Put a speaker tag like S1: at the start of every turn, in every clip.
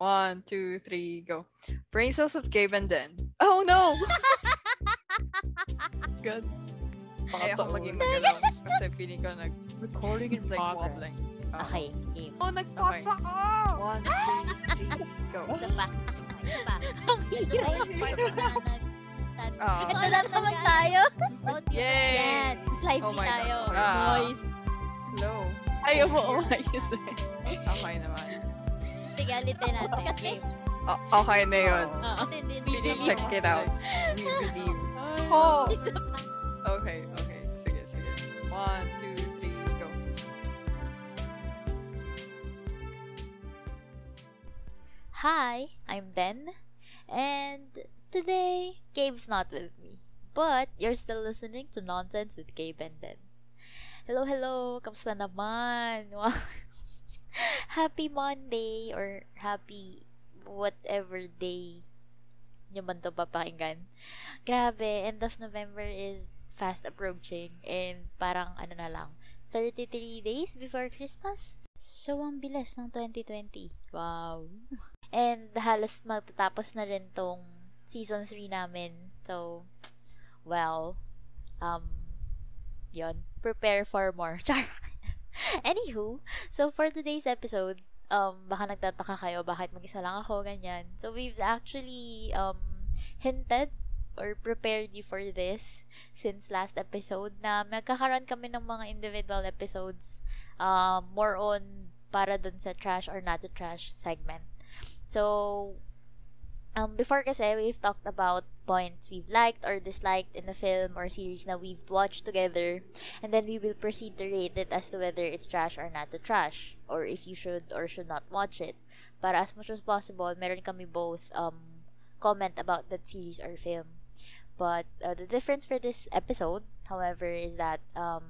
S1: One, two, three, go. Brain cells of Gabe and Den. Oh no! Good. Baka ako maging magalaw. Kasi feeling ko nag...
S2: Recording in
S1: It's like
S2: progress.
S1: wobbling. Oh.
S3: Okay, game.
S2: Oh, nagpasa ako!
S1: One, two, three, go.
S3: Isa pa. Isa pa.
S4: Ang hirap.
S3: pa na nag...
S1: Ah.
S4: Ito na naman tayo.
S1: Yay!
S3: Yan. Slide
S1: Oh
S3: tayo.
S1: God. Ah.
S3: Noise.
S1: Slow.
S2: Ayaw mo umayos eh.
S1: Okay naman.
S3: Sige, ulitin natin. Game.
S1: O- okay na yun.
S3: Oo. Hindi, hindi.
S1: Really
S3: hindi.
S1: check it out. We believe.
S2: Oh.
S3: Isa pa.
S1: Okay, okay. Sige, sige. One, two, three, go.
S3: Hi, I'm Den, and today Gabe's not with me, but you're still listening to Nonsense with Gabe and Den. Hello, hello, kamusta naman? Wow. happy Monday or happy whatever day nyo man to papakinggan. Grabe, end of November is fast approaching and parang ano na lang, 33 days before Christmas. So, ang bilis ng 2020. Wow. And halos magtatapos na rin tong season 3 namin. So, well, um, yon prepare for more. Char. Anywho, so for today's episode, um, baka nagtataka kayo bakit mag-isa lang ako, ganyan. So, we've actually, um, hinted or prepared you for this since last episode na magkakaroon kami ng mga individual episodes um, more on para dun sa trash or not to trash segment. So, um, before kasi, we've talked about points we've liked or disliked in a film or series na we've watched together. And then we will proceed to rate it as to whether it's trash or not to trash. Or if you should or should not watch it. Para as much as possible, meron kami both um, comment about that series or film. But uh, the difference for this episode, however, is that um,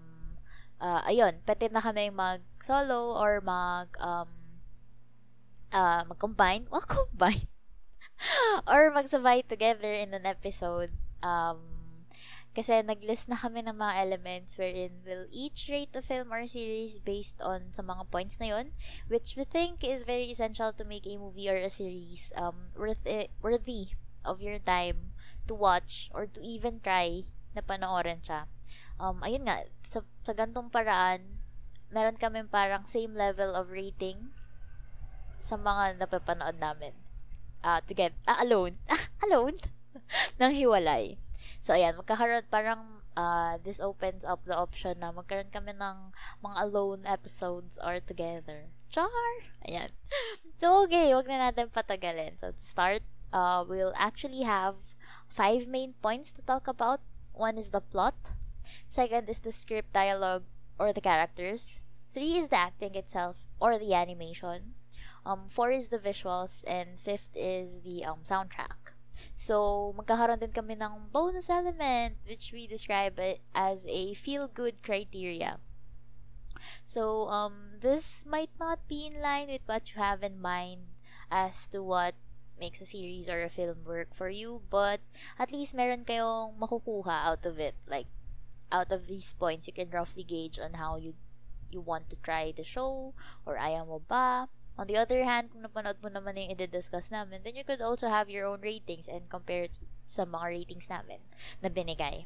S3: uh, ayun, pwede na kami mag-solo or mag um, uh, mag-combine. Well, combine. or magsabay together in an episode. Um, kasi nag-list na kami ng mga elements wherein we'll each rate a film or series based on sa mga points na yon, which we think is very essential to make a movie or a series um, worth it, worthy of your time to watch or to even try na panoorin siya. Um, ayun nga, sa, sa gantong paraan, meron kami parang same level of rating sa mga napapanood namin. Uh, together, ah, alone. alone? nang hiwalay. So, ayan, magkakaroon parang uh, this opens up the option na magkaroon kami ng mga alone episodes or together. Char! Ayan. So, okay, wag na natin patagalin. So, to start, uh, we'll actually have five main points to talk about. One is the plot. Second is the script, dialogue, or the characters. Three is the acting itself or the animation. Um, four is the visuals, and fifth is the um, soundtrack. So, magkakaroon din kami ng bonus element, which we describe it as a feel-good criteria. So, um, this might not be in line with what you have in mind as to what makes a series or a film work for you, but at least meron kayong makukuha out of it. Like, out of these points, you can roughly gauge on how you you want to try the show, or ayaw mo ba. On the other hand, kung napanood mo naman yung i-discuss namin, then you could also have your own ratings and compare it sa mga ratings namin na binigay.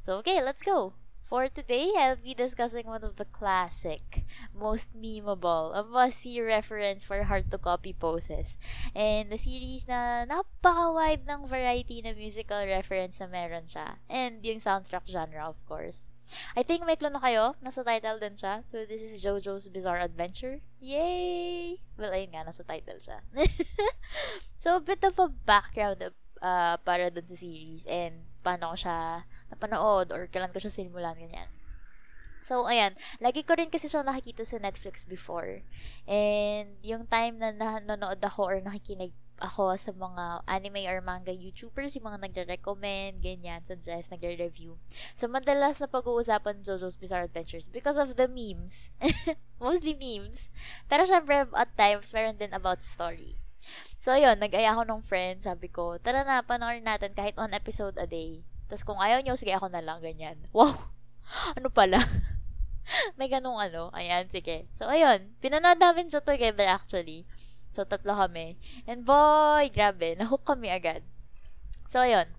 S3: So, okay, let's go! For today, I'll be discussing one of the classic, most memeable, a must-see reference for hard-to-copy poses. And the series na napaka-wide ng variety na musical reference na meron siya. And yung soundtrack genre, of course. I think may clue na kayo. Nasa title din siya. So, this is JoJo's Bizarre Adventure. Yay! Well, ayun nga, nasa title siya. so, a bit of a background uh, para dun sa series and paano ko siya napanood or kailan ko siya sinimulan, ganyan. So, ayan. Lagi ko rin kasi siya nakikita sa Netflix before. And, yung time na nanonood ako or nakikinig ako sa mga anime or manga YouTubers, yung mga nagre-recommend, ganyan, suggest, nagre-review. So, madalas na pag-uusapan JoJo's Bizarre Adventures because of the memes. Mostly memes. Pero syempre, at times, meron din about story. So, yun, nag-aya ako ng friend, sabi ko, tara na, panoorin natin kahit one episode a day. Tapos kung ayaw nyo, sige ako na lang, ganyan. Wow! ano pala? May ganung ano. Ayan, sige. So, ayun. Pinanood namin siya together actually. So, tatlo kami. And boy, grabe, nahook kami agad. So, ayun.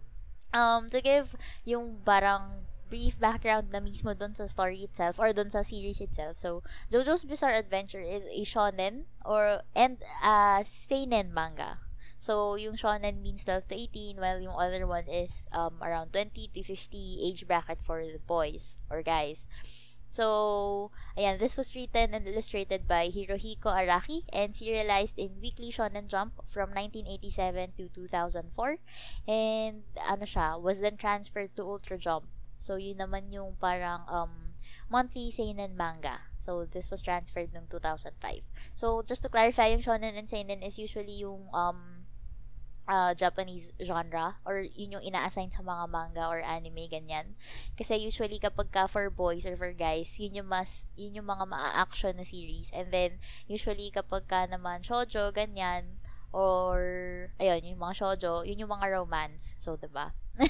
S3: Um, to give yung parang brief background na mismo dun sa story itself or dun sa series itself. So, JoJo's Bizarre Adventure is a shonen or and a seinen manga. So, yung shonen means 12 to 18 while yung other one is um, around 20 to 50 age bracket for the boys or guys. So, ayan, this was written and illustrated by Hirohiko Araki and serialized in Weekly Shonen Jump from 1987 to 2004. And, ano siya, was then transferred to Ultra Jump. So, yun naman yung parang um, monthly seinen manga. So, this was transferred noong 2005. So, just to clarify, yung shonen and seinen is usually yung um, uh, Japanese genre or yun yung ina-assign sa mga manga or anime ganyan. Kasi usually kapag ka for boys or for guys, yun yung mas yun yung mga maa-action na series. And then usually kapag ka naman shoujo ganyan or ayun, yung mga shoujo, yun yung mga romance. So, 'di ba?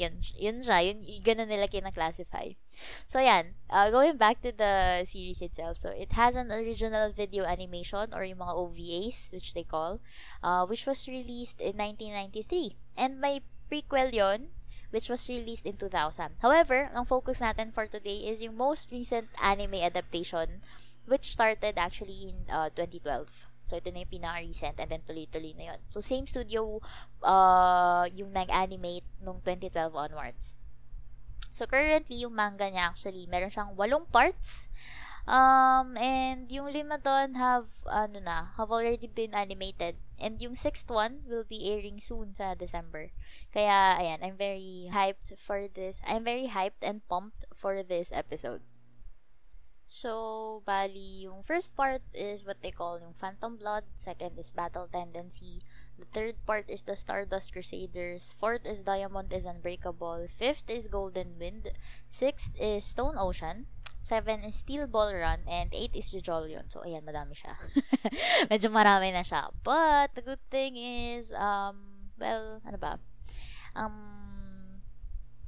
S3: yun, yun siya. Yun, yun, ganun nila kina-classify. So, yan. Uh, going back to the series itself. So, it has an original video animation or yung mga OVAs, which they call, uh, which was released in 1993. And may prequel yon which was released in 2000. However, ang focus natin for today is yung most recent anime adaptation which started actually in uh, 2012. So, ito na yung pinaka-recent and then tuloy-tuloy na yun. So, same studio uh, yung nag-animate nung 2012 onwards. So, currently, yung manga niya actually, meron siyang walong parts. Um, and yung lima doon have, ano na, have already been animated. And yung sixth one will be airing soon sa December. Kaya, ayan, I'm very hyped for this. I'm very hyped and pumped for this episode. So, bali, yung first part is what they call yung Phantom Blood. Second is Battle Tendency. The third part is the Stardust Crusaders. Fourth is Diamond is Unbreakable. Fifth is Golden Wind. Sixth is Stone Ocean. Seven is Steel Ball Run. And eight is Jojolion. So, ayan, madami siya. Medyo marami na siya. But, the good thing is, um, well, ano ba? Um,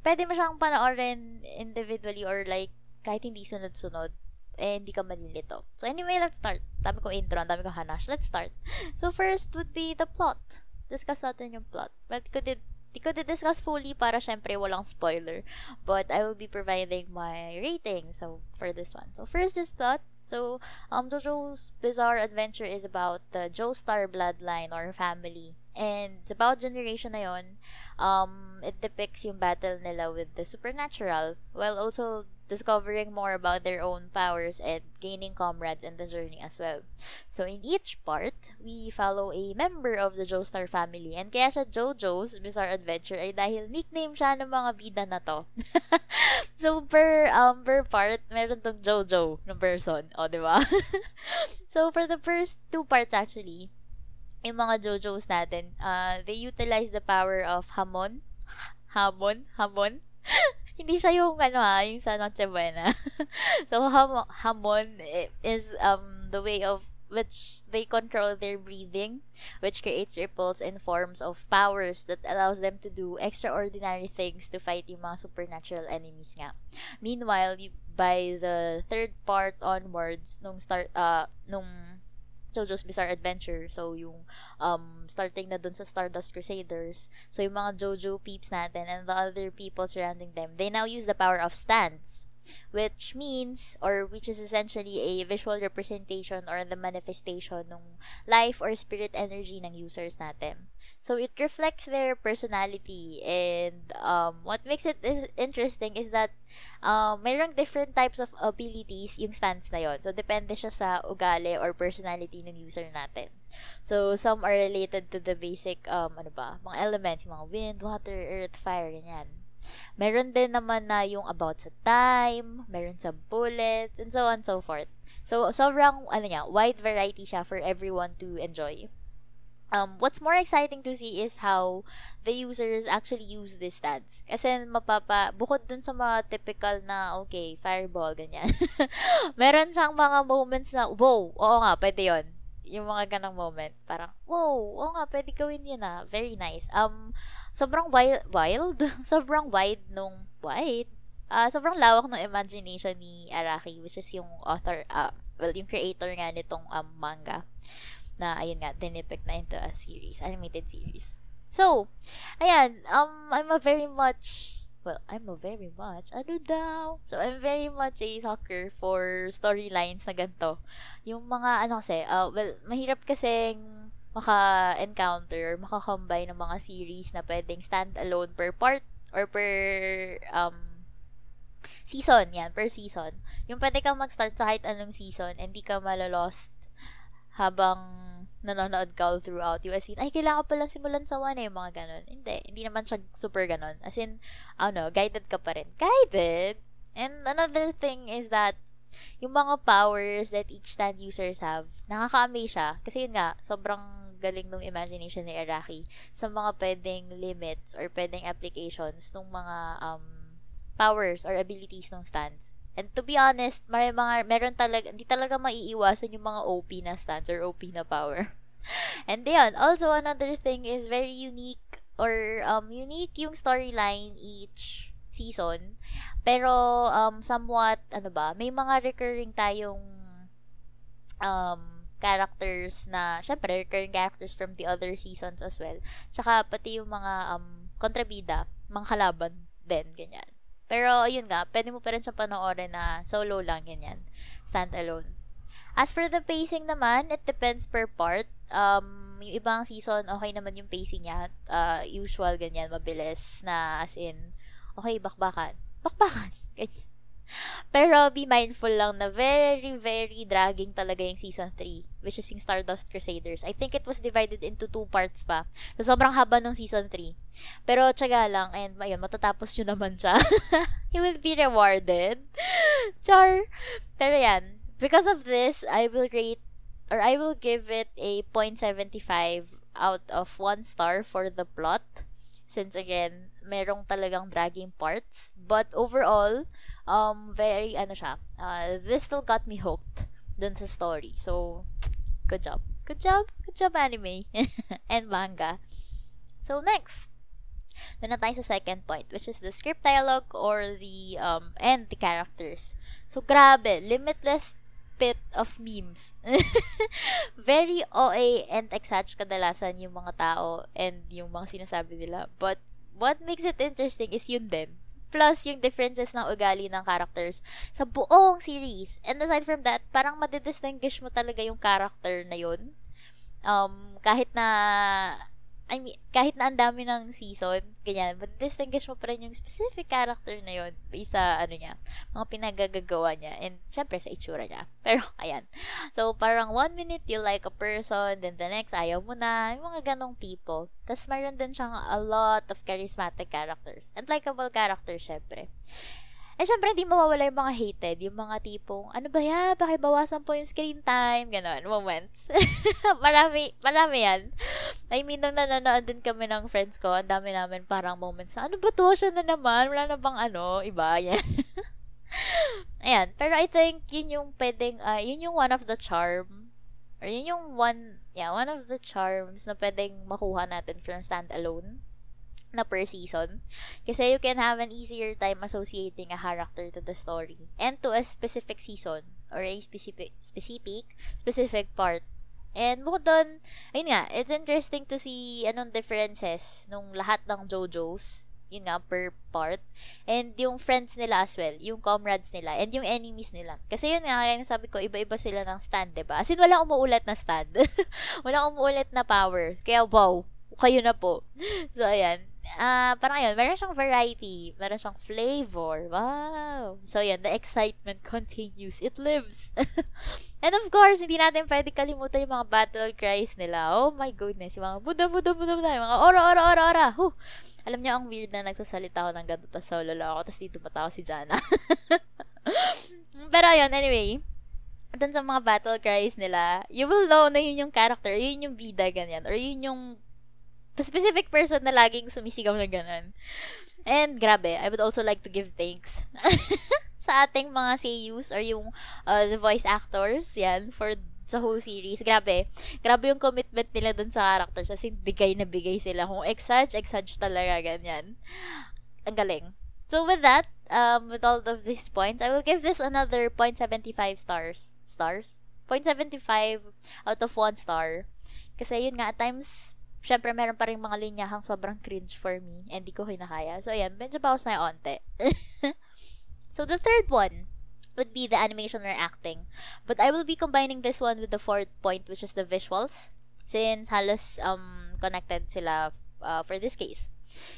S3: pwede mo siyang panoorin individually or like, kahit hindi sunod-sunod eh, hindi ka malilito. So, anyway, let's start. Dami ko intro, dami ko hanash. Let's start. So, first would be the plot. Discuss natin yung plot. But, could it Di ko discuss fully para syempre walang spoiler. But I will be providing my rating so for this one. So first this plot. So um JoJo's Bizarre Adventure is about the Joestar bloodline or family. And it's about generation na yon. Um it depicts yung battle nila with the supernatural while also discovering more about their own powers and gaining comrades in the journey as well. So in each part, we follow a member of the Joestar family and kaya siya JoJo's Bizarre Adventure ay dahil nickname siya ng mga bida na to. so per um per part, meron tong JoJo na person, o di ba? so for the first two parts actually, yung mga JoJo's natin, uh, they utilize the power of Hamon. Hamon? Hamon? Hindi siya yung ano ha, yung sa Noche Buena. so ham- hamon is um the way of which they control their breathing, which creates ripples in forms of powers that allows them to do extraordinary things to fight yung mga supernatural enemies nga. Meanwhile, by the third part onwards, nung start, uh, nung JoJo's Bizarre Adventure. So, yung um, starting na dun sa Stardust Crusaders. So, yung mga JoJo peeps natin and the other people surrounding them, they now use the power of stance. Which means, or which is essentially a visual representation or the manifestation ng life or spirit energy ng users natin. So it reflects their personality and um, what makes it interesting is that um, mayroong different types of abilities yung stance na yon. So depende siya sa ugali or personality ng user natin. So some are related to the basic um, ano ba, mga elements, yung mga wind, water, earth, fire, ganyan. Meron din naman na yung about sa time, meron sa bullets, and so on and so forth. So, sobrang, ano niya, wide variety siya for everyone to enjoy. Um, what's more exciting to see is how the users actually use these stats. Kasi mapapa, bukod dun sa mga typical na, okay, fireball, ganyan. meron siyang mga moments na, wow, oo nga, pwede yon Yung mga ganang moment. Parang, wow, oo nga, pwede gawin yun ah. Very nice. Um, sobrang wild, wild? sobrang wide nung, wide? Uh, sobrang lawak ng imagination ni Araki, which is yung author, uh, well, yung creator nga nitong um, manga. Na ayun nga dinipict na into a series, animated series. So, ayan, um I'm a very much well, I'm a very much, ano daw? So, I'm very much a sucker for storylines na ganito. Yung mga, ano kasi, uh, well, mahirap kasing maka-encounter or maka-combine ng mga series na pwedeng stand-alone per part or per um, season. Yan, per season. Yung pwede kang mag-start sa kahit anong season and di ka malalost habang nanonood ka throughout yung as in, ay, kailangan pa lang simulan sa 1 eh, mga ganun. Hindi, hindi naman siya super ganun. As in, ano, guided ka pa rin. Guided! And another thing is that, yung mga powers that each stand users have, nakaka-amaze siya. Kasi yun nga, sobrang galing nung imagination ni Araki sa mga pwedeng limits or pwedeng applications ng mga um, powers or abilities ng stands. And to be honest, may mga, meron talaga, hindi talaga maiiwasan yung mga OP na stance or OP na power. and then, also another thing is very unique or um, unique yung storyline each season. Pero, um, somewhat, ano ba, may mga recurring tayong um, characters na, syempre, recurring characters from the other seasons as well. Tsaka, pati yung mga um, kontrabida, mga kalaban din, ganyan. Pero, yun nga, pwede mo pa rin siyang panoorin na solo lang, ganyan. Stand alone. As for the pacing naman, it depends per part. Um, yung ibang season, okay naman yung pacing niya. Uh, usual, ganyan, mabilis na as in, okay, bakbakan. Bakbakan! Ganyan. Pero be mindful lang na very, very dragging talaga yung season 3, which is yung Stardust Crusaders. I think it was divided into two parts pa. So, sobrang haba ng season 3. Pero, tsaga lang, and ayun, matatapos nyo naman siya. you will be rewarded. Char! Pero yan, because of this, I will rate, or I will give it a 0.75 out of 1 star for the plot. Since again, merong talagang dragging parts. But overall, um, very, ano siya, uh, this still got me hooked dun sa story. So, good job. Good job. Good job, anime. and manga. So, next. Doon na tayo sa second point, which is the script dialogue or the, um, and the characters. So, grabe. Limitless pit of memes. Very OA and exage kadalasan yung mga tao and yung mga sinasabi nila. But, what makes it interesting is yun din plus yung differences ng ugali ng characters sa buong series. And aside from that, parang madidistinguish mo talaga yung character na yun. Um, kahit na I mean, kahit na ang dami ng season, ganyan, madidistinguish mo pa rin yung specific character na yun based sa, ano niya, mga pinagagagawa niya, and syempre sa itsura niya. Pero, ayan. So, parang one minute you like a person, then the next, ayaw mo na, yung mga ganong tipo. Tapos, mayroon din siyang a lot of charismatic characters, and likable characters, syempre. Eh, syempre, hindi mawawala yung mga hated. Yung mga tipong, ano ba yan? Pakibawasan po yung screen time. Ganon, moments. marami, marami yan. I mean, nung nanonood din kami ng friends ko, ang dami namin parang moments na, ano ba to? Siya na naman. Wala na bang ano? Iba, yan. Ayan. Pero I think, yun yung pwedeng, uh, yun yung one of the charm, or yun yung one, yeah, one of the charms na pwedeng makuha natin from standalone na per season. Kasi you can have an easier time associating a character to the story and to a specific season or a specific specific specific part. And bukod doon, ayun nga, it's interesting to see anong differences nung lahat ng JoJo's yun nga, per part. And yung friends nila as well, yung comrades nila, and yung enemies nila. Kasi yun nga, kaya sabi ko, iba-iba sila ng stand, diba? As in, wala umuulat na stand. wala umuulat na power. Kaya, wow, kayo na po. So, ayan uh, parang yun, meron siyang variety, meron siyang flavor. Wow! So, yan, the excitement continues. It lives. And of course, hindi natin pwede kalimutan yung mga battle cries nila. Oh my goodness, yung mga buda, buda, buda, buda, yung mga ora, ora, ora, ora. Huh. Alam niyo, ang weird na nagsasalita ako ng ganito, tapos solo ako, tapos dito matawa si Jana. Pero yun, anyway, dun sa mga battle cries nila, you will know na yun yung character, yun yung bida, ganyan, or yun yung specific person na laging sumisigaw na ganun. And grabe, I would also like to give thanks sa ating mga seiyus or yung uh, the voice actors, yan, for sa whole series. Grabe. Grabe yung commitment nila dun sa characters. As in, bigay na bigay sila. Kung exage, exage talaga, ganyan. Ang galing. So, with that, um, with all of these points, I will give this another 0.75 stars. Stars? 0.75 out of 1 star. Kasi yun nga, at times, syempre meron pa rin mga linyahang sobrang cringe for me and di ko hinakaya. So, ayan, medyo bawas na yung onte. so, the third one would be the animation or acting. But I will be combining this one with the fourth point, which is the visuals. Since halos um, connected sila uh, for this case.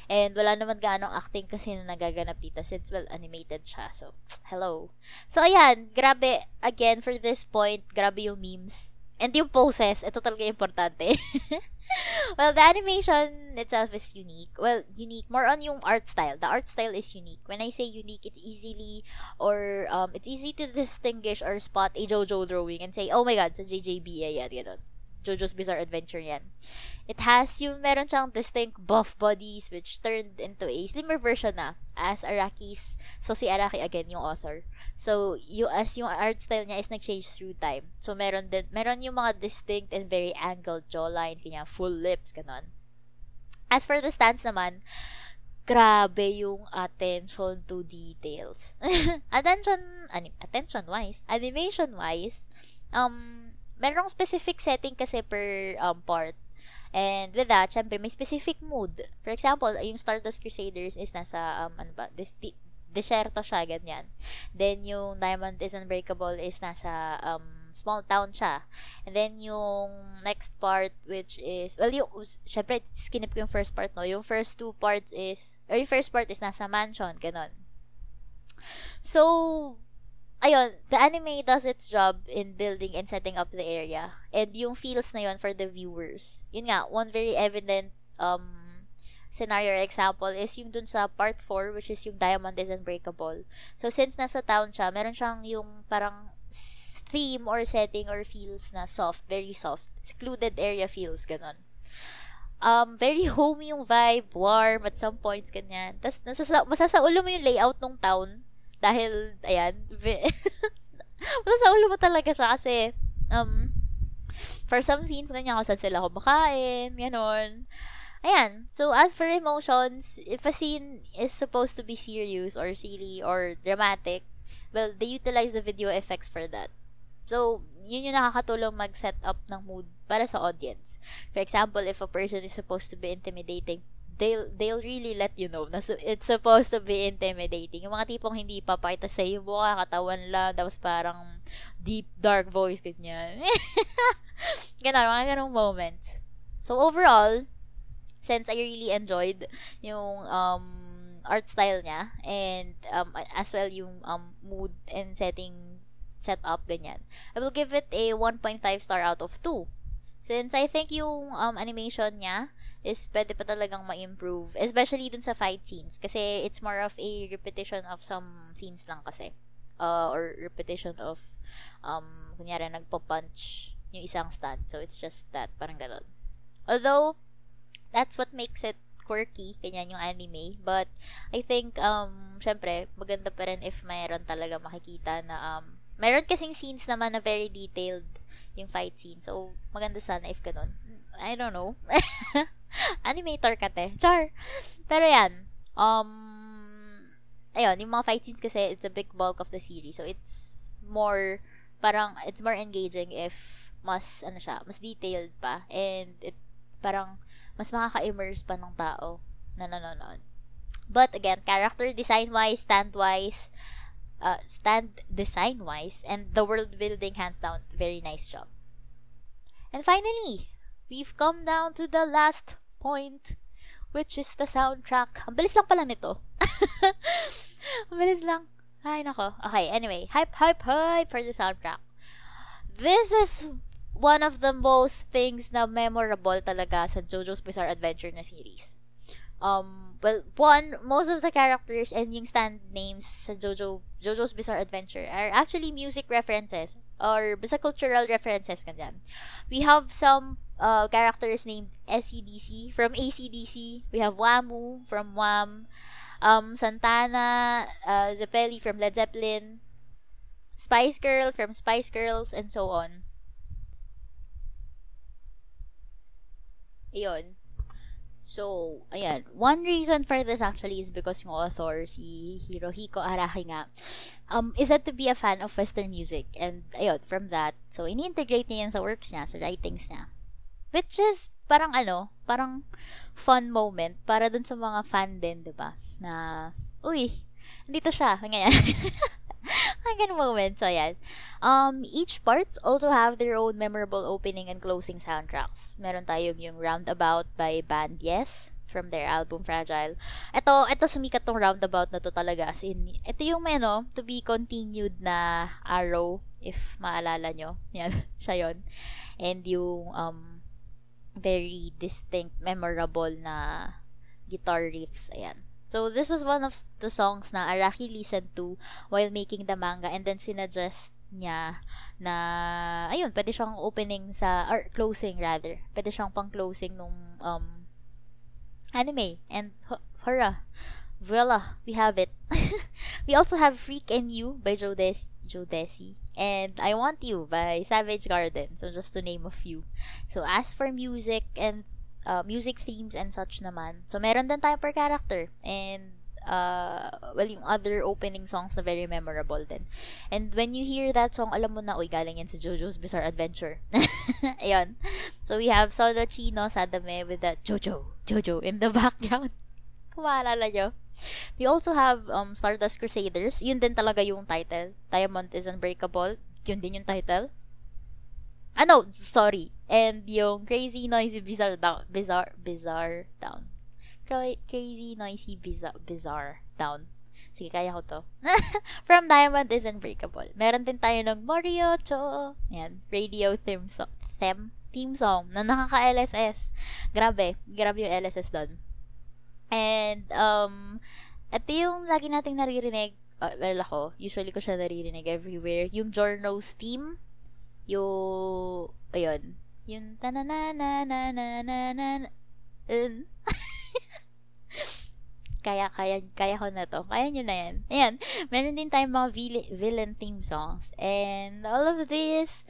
S3: And wala naman gaano acting kasi na nagaganap dito since, well, animated siya. So, hello. So, ayan, grabe, again, for this point, grabe yung memes. And yung poses, ito talaga importante. well, the animation itself is unique. Well, unique. More on yung art style. The art style is unique. When I say unique, it's easily or um, it's easy to distinguish or spot a JoJo drawing and say, oh my god, sa JJBA yan, ganun. JoJo's Bizarre Adventure yan. It has yung meron siyang distinct buff bodies which turned into a slimmer version na as Araki's. So, si Araki again, yung author. So, you, as yung art style niya is nag-change through time. So, meron din, meron yung mga distinct and very angled jawline, kanya full lips, ganon. As for the stance naman, grabe yung attention to details. attention, anim, attention-wise, animation-wise, um, merong specific setting kasi per um, part. And with that, syempre, may specific mood. For example, yung Stardust Crusaders is nasa, um, ano ba, this, desierto siya, ganyan. Then, yung Diamond is Unbreakable is nasa, um, small town siya. And then, yung next part, which is, well, yung, syempre, skinip ko yung first part, no? Yung first two parts is, or yung first part is nasa mansion, ganon. So, ayun, the anime does its job in building and setting up the area. And yung feels na yun for the viewers. Yun nga, one very evident um, scenario or example is yung dun sa part 4, which is yung Diamond is Unbreakable. So, since nasa town siya, meron siyang yung parang theme or setting or feels na soft, very soft. Secluded area feels, ganun. Um, very homey yung vibe, warm at some points, ganyan. Tapos, masasaulo mo yung layout ng town dahil, ayan, sa ulo mo talaga siya kasi, um, for some scenes, ganyan kung saan sila kumakain, ganon. Ayan. So, as for emotions, if a scene is supposed to be serious or silly or dramatic, well, they utilize the video effects for that. So, yun yung nakakatulong mag-set up ng mood para sa audience. For example, if a person is supposed to be intimidating, they'll they'll really let you know na it's supposed to be intimidating. Yung mga tipong hindi papakita sa iyo mukha, katawan lang, tapos parang deep, dark voice, ganyan. Ganon, mga ganong moments. So, overall, since I really enjoyed yung um, art style niya, and um, as well yung um, mood and setting setup, ganyan, I will give it a 1.5 star out of 2. Since I think yung um, animation niya, is pwede pa talagang ma-improve. Especially dun sa fight scenes. Kasi it's more of a repetition of some scenes lang kasi. Uh, or repetition of, um, kunyari, nagpo-punch yung isang stand. So, it's just that. Parang ganun. Although, that's what makes it quirky, ganyan yung anime. But, I think, um, syempre, maganda pa rin if mayroon talaga makikita na, um, meron kasing scenes naman na very detailed yung fight scene. So, maganda sana if ganun. I don't know. Animator ka, te. Char. Pero yan. Um, ayun, yung mga fight scenes kasi, it's a big bulk of the series. So, it's more, parang, it's more engaging if mas, ano siya, mas detailed pa. And, it, parang, mas makaka-immerse pa ng tao na nanonood. But, again, character design-wise, stand-wise, uh, stand design-wise, and the world building, hands down, very nice job. And finally, we've come down to the last point, which is the soundtrack. Ang bilis lang pala nito. Ang bilis lang. Ay, nako. Okay, anyway. Hype, hype, hype for the soundtrack. This is one of the most things na memorable talaga sa JoJo's Bizarre Adventure na series. Um, well, one, most of the characters and yung stand names sa JoJo, JoJo's Bizarre Adventure are actually music references or basta cultural references kanyan. We have some uh, characters named SCDC from ACDC. We have Wamu from Wham, um, Santana, uh, Zeppeli from Led Zeppelin, Spice Girl from Spice Girls, and so on. Ayun. So, ayan. One reason for this actually is because yung author, si Hirohiko Araki nga, um, is said to be a fan of Western music. And, ayun, from that, so, ini-integrate niya yan sa works niya, sa writings niya. Which is, parang ano, parang fun moment para dun sa mga fan din, di ba? Na, uy, dito siya, ganyan. Ganun moment. So, ayan. Um, each parts also have their own memorable opening and closing soundtracks. Meron tayong yung Roundabout by Band Yes from their album Fragile. Ito, ito sumikat tong Roundabout na to talaga. As in, ito yung ano, to be continued na Arrow, if maalala nyo. Yan, siya yon And yung um, very distinct, memorable na guitar riffs. Ayan. So, this was one of the songs na Araki listened to while making the manga and then sinuggest niya na, ayun, pwede siyang opening sa, or closing rather. Pwede siyang pang closing nung um, anime. And, hurrah, voila, we have it. we also have Freak and You by Joe, Des- Joe Desi. And I Want You by Savage Garden. So, just to name a few. So, as for music and uh, music themes and such naman. So, meron din tayo per character. And, uh, well, yung other opening songs na very memorable din. And when you hear that song, alam mo na, uy, galing yan sa JoJo's Bizarre Adventure. Ayun. So, we have Solo Chino Sadame with that Jojo, Jojo in the background. Kung maalala nyo. We also have um, Stardust Crusaders. Yun din talaga yung title. Diamond is Unbreakable. Yun din yung title. Ah, no, sorry. And yung Crazy Noisy Bizarre Down. Bizarre, Bizarre Down. Crazy Noisy Bizarre, Bizarre Down. Sige, kaya ko to. From Diamond is Unbreakable. Meron din tayo ng Mario Cho. Yan. Radio theme song. Theme, theme song na nakaka-LSS. Grabe. Grabe yung LSS doon. And, um, ito yung lagi nating naririnig. Uh, well, ako, usually ko siya naririnig everywhere. Yung Jorno's theme yung, ayun, yung ta na na na na na na na un. kaya, kaya, kaya ko na to. Kaya nyo na yan. Ayan. Meron din tayong mga villain, villain theme songs. And all of this,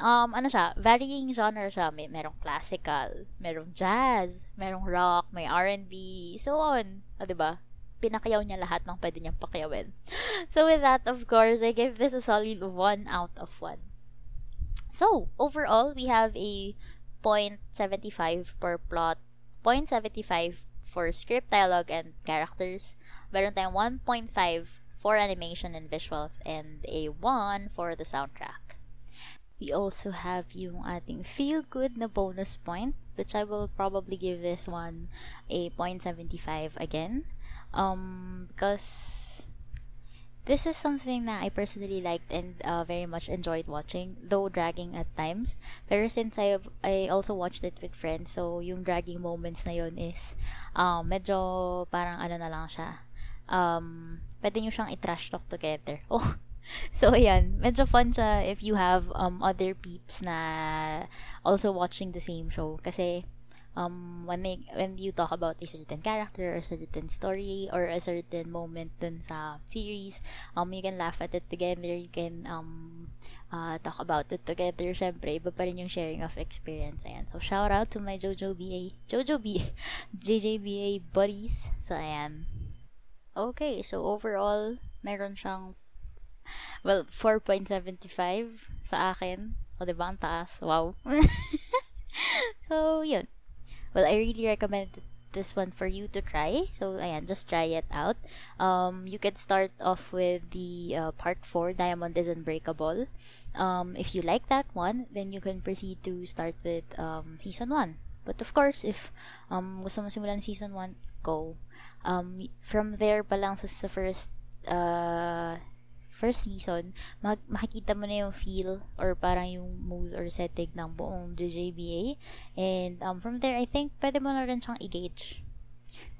S3: um, ano siya, varying genre siya. May, merong classical, merong jazz, merong rock, may R&B, so on. O, diba? Pinakayaw niya lahat ng pwede niyang pakiyawin. So, with that, of course, I give this a solid 1 out of 1. So, overall, we have a 0.75 per plot, 0.75 for script, dialogue, and characters. Meron tayong 1.5 for animation and visuals, and a 1 for the soundtrack. We also have yung ating feel-good na bonus point, which I will probably give this one a 0.75 again. Um, because this is something that I personally liked and uh, very much enjoyed watching, though dragging at times. Pero since I have, I also watched it with friends, so yung dragging moments na yun is um, medyo parang ano na lang siya. Um, pwede nyo siyang i-trash talk together. Oh, so ayan, medyo fun siya if you have um, other peeps na also watching the same show. Kasi um, when, they, when you talk about a certain character or a certain story or a certain moment dun sa series, um, you can laugh at it together, you can um, uh, talk about it together. Syempre, iba pa rin yung sharing of experience. Ayan. So, shout out to my Jojo BA, Jojo BA, JJBA buddies. So, ayan. Okay, so overall, meron siyang well, 4.75 sa akin. O, diba? Ang taas. Wow. so, yun. Well, I really recommend this one for you to try. So, ayan, just try it out. Um, you can start off with the uh, part 4, Diamond is Unbreakable. Um, if you like that one, then you can proceed to start with um, season 1. But of course, if um, gusto mo simulan season 1, go. Um, from there pa lang sa, sa first uh, first season, mag- makikita mo na yung feel or parang yung mood or setting ng buong JJBA. And um, from there, I think pwede mo na rin siyang i-gauge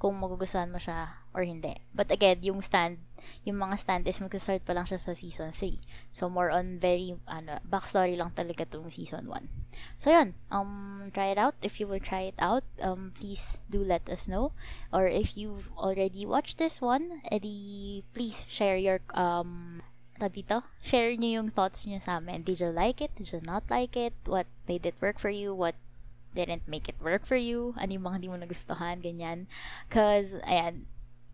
S3: kung magugustuhan mo siya or hindi. But again, yung stand, yung mga stand is mag-start pa lang siya sa season 3. So, more on very, ano, backstory lang talaga tong season 1. So, yun. Um, try it out. If you will try it out, um, please do let us know. Or if you've already watched this one, edi, please share your, um, dito, share nyo yung thoughts nyo sa amin. Did you like it? Did you not like it? What made it work for you? What didn't make it work for you, ano yung mga hindi mo nagustuhan, ganyan. Cause, ayan,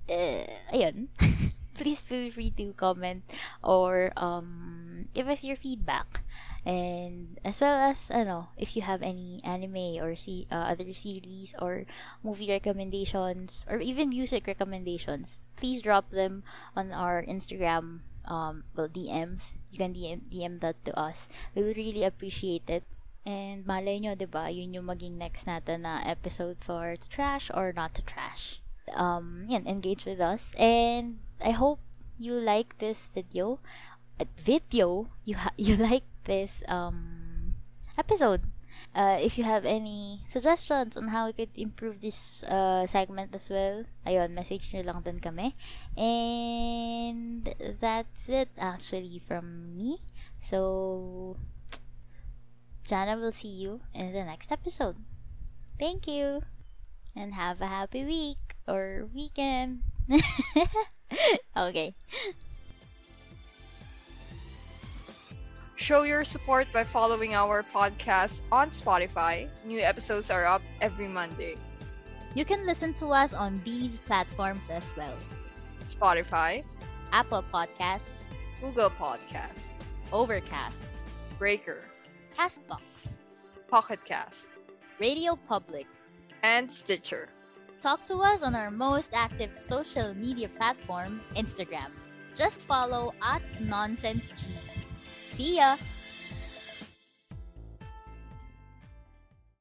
S3: eh, ayun. Please feel free to comment or um, give us your feedback. And as well as, ano, if you have any anime or see, uh, other series or movie recommendations or even music recommendations, please drop them on our Instagram um, well, DMs. You can DM, DM that to us. We would really appreciate it. And malay nyo, di ba, yun yung maging next natin na episode for trash or not to trash. Um, yan, engage with us. And I hope you like this video. Uh, video? You, ha- you like this um, episode. Uh, if you have any suggestions on how we could improve this uh, segment as well, ayun, message nyo lang din kami. And that's it actually from me. So, Jana will see you in the next episode. Thank you. And have a happy week or weekend. okay.
S1: Show your support by following our podcast on Spotify. New episodes are up every Monday.
S3: You can listen to us on these platforms as well
S1: Spotify,
S3: Apple Podcast,
S1: Google Podcast,
S3: Overcast,
S1: Breaker,
S3: Castbox,
S1: Pocket Cast,
S3: Radio Public.
S1: and Stitcher.
S3: Talk to us on our most active social media platform, Instagram. Just follow at NonsenseG. See ya!